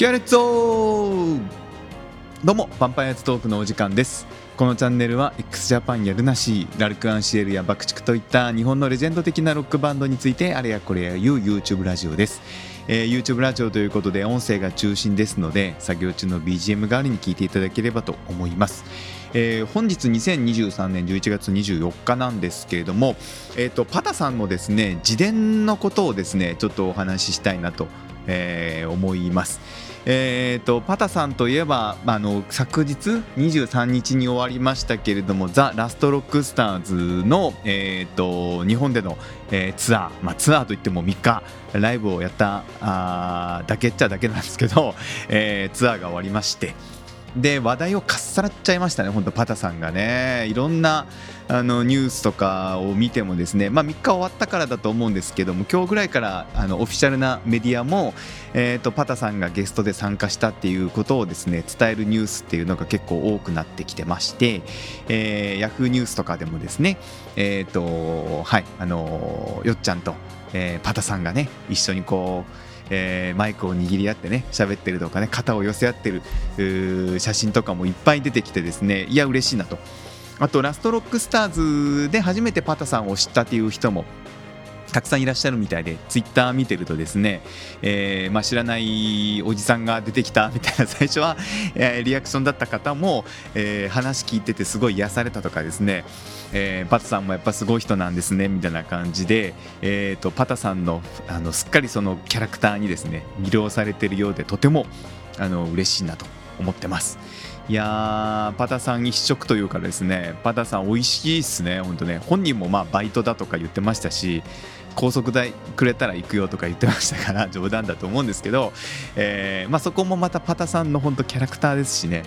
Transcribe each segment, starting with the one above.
キャレッツォどうもヴァンパイアーズトークのお時間です。このチャンネルは x ジャパンやルナシーラルク・アンシエルや爆竹といった日本のレジェンド的なロックバンドについてあれやこれや言う YouTube ラジオです、えー、YouTube ラジオということで音声が中心ですので作業中の BGM 代わりに聞いていただければと思います。えー、本日2023年11月24日なんですけれども、えーと、パタさんのですね自伝のことをですねちょっとお話ししたいなと、えー、思います。えーと、パタさんといえばあの昨日23日に終わりましたけれどもザ・ラストロックスターズの、えーと、日本での、えー、ツアー、まあ、ツアーといっても3日ライブをやっただけっちゃだけなんですけど、えー、ツアーが終わりまして。で話題をかっさらっちゃいましたね、本当、パタさんがね、いろんなあのニュースとかを見ても、ですね、まあ、3日終わったからだと思うんですけども、今日ぐらいからあのオフィシャルなメディアも、えーと、パタさんがゲストで参加したっていうことをですね伝えるニュースっていうのが結構多くなってきてまして、えー、ヤフーニュースとかでもですね、えーとはいあのよっちゃんと、えー、パタさんがね、一緒にこう、えー、マイクを握り合ってね喋ってるとかね肩を寄せ合ってる写真とかもいっぱい出てきてですねいや嬉しいなと。あとラストロックスターズで初めてパタさんを知ったという人もたくさんいらっしゃるみたいでツイッター見てるとですね、えーまあ、知らないおじさんが出てきたみたいな最初は、えー、リアクションだった方も、えー、話聞いててすごい癒されたとかですね、えー、パタさんもやっぱすごい人なんですねみたいな感じで、えーと、パタさんのあのすっかりそのキャラクターにですね魅了されているようでとてもあの嬉しいなと思ってます。いやパタさん一色というかですねパタさん美味しいっすね本当ね。本人もまあバイトだとか言ってましたし高速代くれたら行くよとか言ってましたから 冗談だと思うんですけど、えーまあ、そこもまたパタさんの本当キャラクターですしね。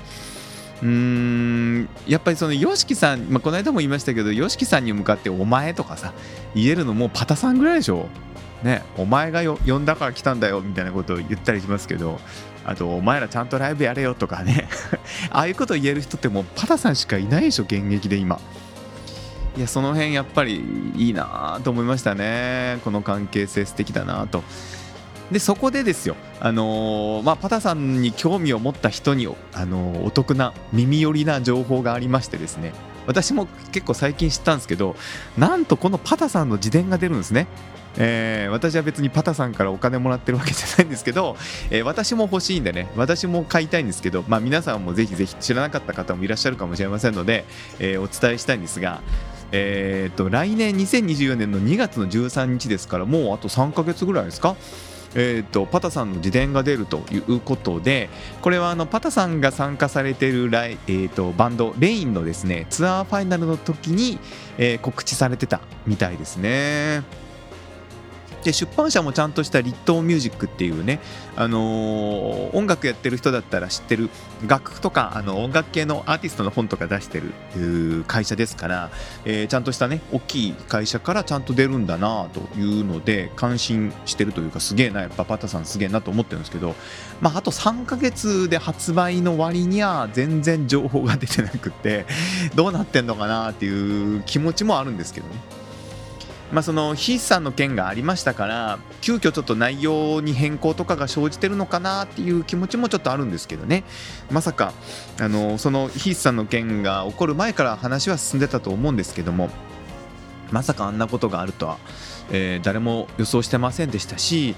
うーんやっぱりその YOSHIKI さん、まあ、この間も言いましたけど YOSHIKI さんに向かって「お前」とかさ言えるのもパタさんぐらいでしょ。ね、お前が呼んだから来たんだよみたいなことを言ったりしますけどあとお前らちゃんとライブやれよとかね。ああいうことを言える人ってもうパタさんしかいないでしょ現役で今。いやその辺やっぱりいいなと思いましたね。この関係性素敵だなと。でそこでですよ、あのー、まあ、パタさんに興味を持った人に、あのー、お得な耳寄りな情報がありましてですね。私も結構最近知ったんですけどなんとこのパタさんの自伝が出るんですね。えー、私は別にパタさんからお金もらってるわけじゃないんですけど、えー、私も欲しいんでね私も買いたいんですけど、まあ、皆さんもぜひぜひ知らなかった方もいらっしゃるかもしれませんので、えー、お伝えしたいんですがえー、と来年2024年の2月の13日ですからもうあと3ヶ月ぐらいですか？えーと、パタさんの自伝が出るということでこれはあのパタさんが参加されているライ、えーと、バンドレインのですねツアーファイナルの時に、えー、告知されてたみたいですね。で出版社もちゃんとした立東ミュージックっていうね、あのー、音楽やってる人だったら知ってる楽譜とかあの音楽系のアーティストの本とか出してる会社ですから、えー、ちゃんとしたね大きい会社からちゃんと出るんだなというので感心してるというかすげえなやっぱパタさんすげえなと思ってるんですけど、まあ、あと3ヶ月で発売の割には全然情報が出てなくてどうなってんのかなっていう気持ちもあるんですけどね。まあ、その筆算の件がありましたから急遽ちょっと内容に変更とかが生じてるのかなっていう気持ちもちょっとあるんですけどね。まさかあのその筆算の件が起こる前から話は進んでたと思うんですけどもまさかあんなことがあるとは、えー、誰も予想してませんでしたし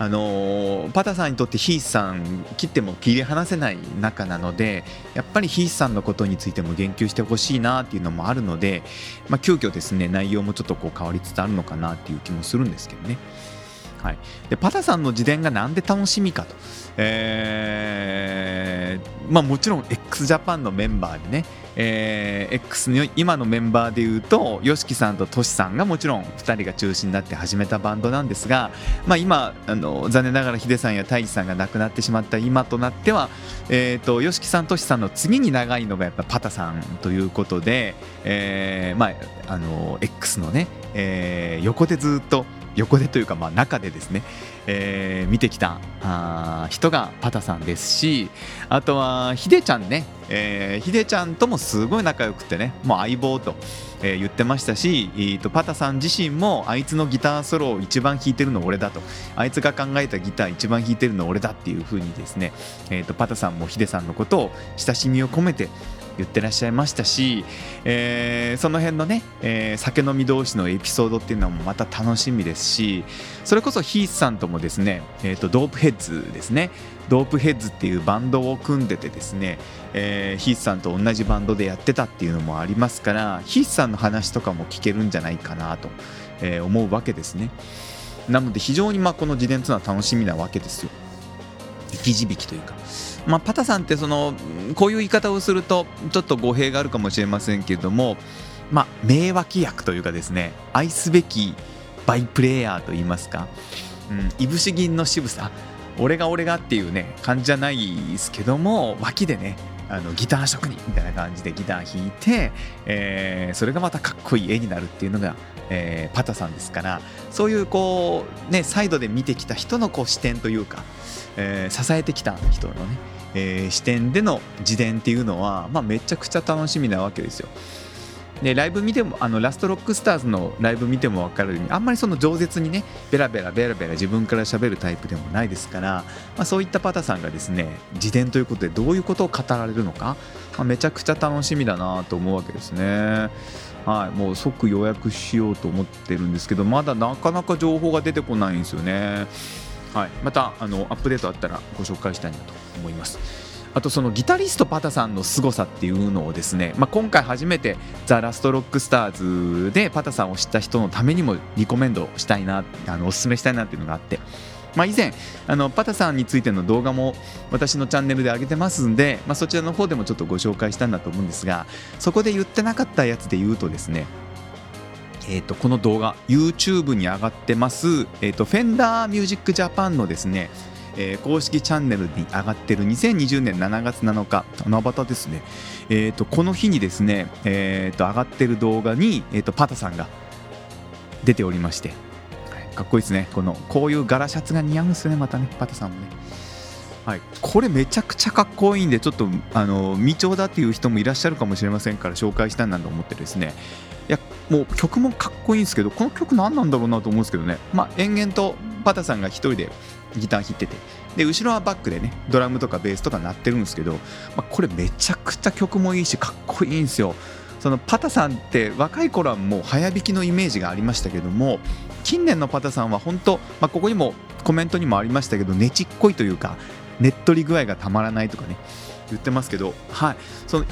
あのパタさんにとってヒースさん切っても切り離せない仲なのでやっぱりヒースさんのことについても言及してほしいなっていうのもあるので、まあ、急遽ですね内容もちょっとこう変わりつつあるのかなっていう気もするんですけどね。はい、でパタさんの自伝がなんで楽しみかと、えーまあ、もちろん x ジャパンのメンバーでね、えー、X の今のメンバーでいうと YOSHIKI さんと TOSHI さんがもちろん2人が中心になって始めたバンドなんですが、まあ、今あの残念ながらヒデさんやタイジさんが亡くなってしまった今となっては、えーと、YOSHIKI さん TOSHI さんの次に長いのがやっぱパタさんということで、えーまあ、あの X のね、えー、横でずっと横でというか、まあ、中でですね、えー、見てきたあ人がパタさんですしあとはヒデちゃんね、えー、ヒデちゃんともすごい仲良くてね。もう相棒とえー言ってましたし、えーとパタさん自身もあいつのギターソロを一番弾いてるの俺だと。あいつが考えたギター一番弾いてるの俺だっていう風にですね、えー、とパタさんもヒデさんのことを親しみを込めて言ってらっしゃいましたし、えーその辺のね、えー酒飲み同士のエピソードっていうのもまた楽しみですしそれこそヒースさんともですね、えー、とドープヘッズですねドープヘッズっていうバンドを組んでてですね、えーヒースさんと同じバンドでやってたっていうのもありますからヒースさんの話とかも聞けるんじゃないかなと、えー思うわけですね。なので非常にまあこの自伝というのは楽しみなわけですよ。生き字引きというか。まあ、パタさんってそのこういう言い方をするとちょっと語弊があるかもしれませんけども、まあ、名脇役というかですね愛すべきバイプレーヤーといいますか、うん、いぶし銀の渋さ俺が俺がっていうね感じじゃないですけども脇でねあのギター職人みたいな感じでギター弾いて、えーそれがまたかっこいい絵になるっていうのが、えーパタさんですからそういうこうねサイドで見てきた人のこう視点というか、えー支えてきた人のね、えー視点での自伝っていうのは、まあ、めちゃくちゃ楽しみなわけですよ。でライブ見てもあのラストロックスターズのライブ見ても分かるようにあんまりその饒舌にねベラベラベラベラ自分から喋るタイプでもないですから、まあ、そういったパタさんがですね自伝ということでどういうことを語られるのか、まあ、めちゃくちゃ楽しみだなと思うわけですね。はい、もう即予約しようと思ってるんですけどまだなかなか情報が出てこないんですよね。はい、またあのアップデートあったらご紹介したいなと思います。あとそのギタリストパタさんの凄さっていうのをですね、まあ、今回初めてザ・ラストロックスターズでパタさんを知った人のためにもリコメンドしたいなあのおすすめしたいなっていうのがあって、まあ、以前あのパタさんについての動画も私のチャンネルで上げてますんで、まあ、そちらの方でもちょっとご紹介したんだと思うんですがそこで言ってなかったやつで言うとですねえー、とこの動画 YouTube に上がってます、えー、とフェンダーミュージックジャパンのですね、えー公式チャンネルに上がってる2020年7月7日七夕ですね、えー、とこの日にですね、えー、と上がってる動画に、えー、とパタさんが出ておりまして、はいかっこいいですね。このこういう柄シャツが似合うんですねまたねパタさんもね。はい、これめちゃくちゃかっこいいんでちょっとあの未調だっていう人もいらっしゃるかもしれませんから紹介したいなと思ってですね。いやもう曲もかっこいいんですけどこの曲何なんだろうなと思うんですけどね、まあ、延々とパタさんが一人でギター弾いてて。で後ろはバックでねドラムとかベースとか鳴ってるんですけど、まあ、これめちゃくちゃ曲もいいしかっこいいんですよ。そのパタさんって若い頃はもう早弾きのイメージがありましたけども近年のパタさんは本当、まあ、ここにもコメントにもありましたけどねちっこいというかねっとり具合がたまらないとかね言ってますけどはい。その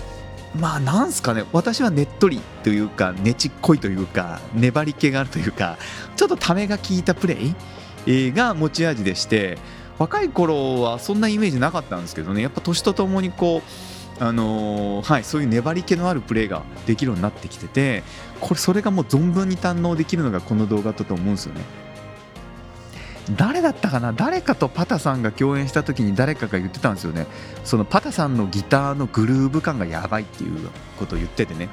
まあなんすかね私はねっとりというかねちっこいというか粘り気があるというかちょっとためが効いたプレイが持ち味でして若い頃はそんなイメージなかったんですけどね。やっぱ年とともにこうあのーはい、そういう粘り気のあるプレーができるようになってきててこれそれがもう存分に堪能できるのがこの動画だと思うんですよね。誰だったかな？誰かとパタさんが共演した時に誰かが言ってたんですよね。そのパタさんのギターのグルーヴ感がやばいっていうことを言っててね。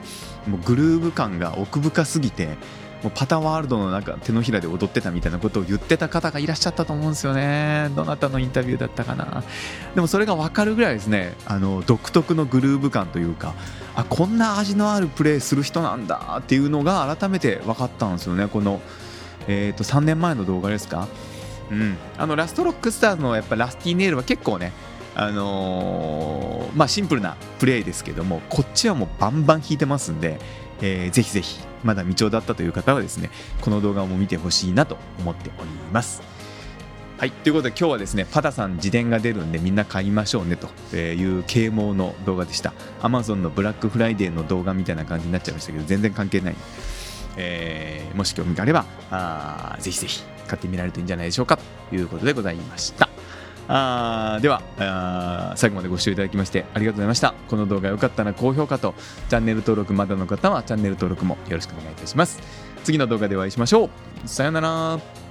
もうグルーヴ感が奥深すぎてもうパターワールドの中手のひらで踊ってたみたいなことを言ってた方がいらっしゃったと思うんですよね。どなたのインタビューだったかな。でもそれが分かるぐらいですねあの独特のグルーヴ感というかあこんな味のあるプレーする人なんだっていうのが改めて分かったんですよね。この、えー、と3年前の動画ですか。うん、あのラストロックスターズのやっぱラスティネイルは結構ね、あのーまあ、シンプルなプレイですけどもこっちはもうバンバン弾いてますんで、えーぜひぜひまだ未調だったという方はですねこの動画も見てほしいなと思っております。はい、ということで今日はですねパタさん自伝が出るんでみんな買いましょうねという啓蒙の動画でした。Amazon のブラックフライデーの動画みたいな感じになっちゃいましたけど全然関係ない。えーもし興味があればあぜひぜひ買ってみられるといいんじゃないでしょうかということでございました。あではあ最後までご視聴いただきましてありがとうございました。この動画良かったら高評価とチャンネル登録まだの方はチャンネル登録もよろしくお願いいたします。次の動画でお会いしましょう。さようなら。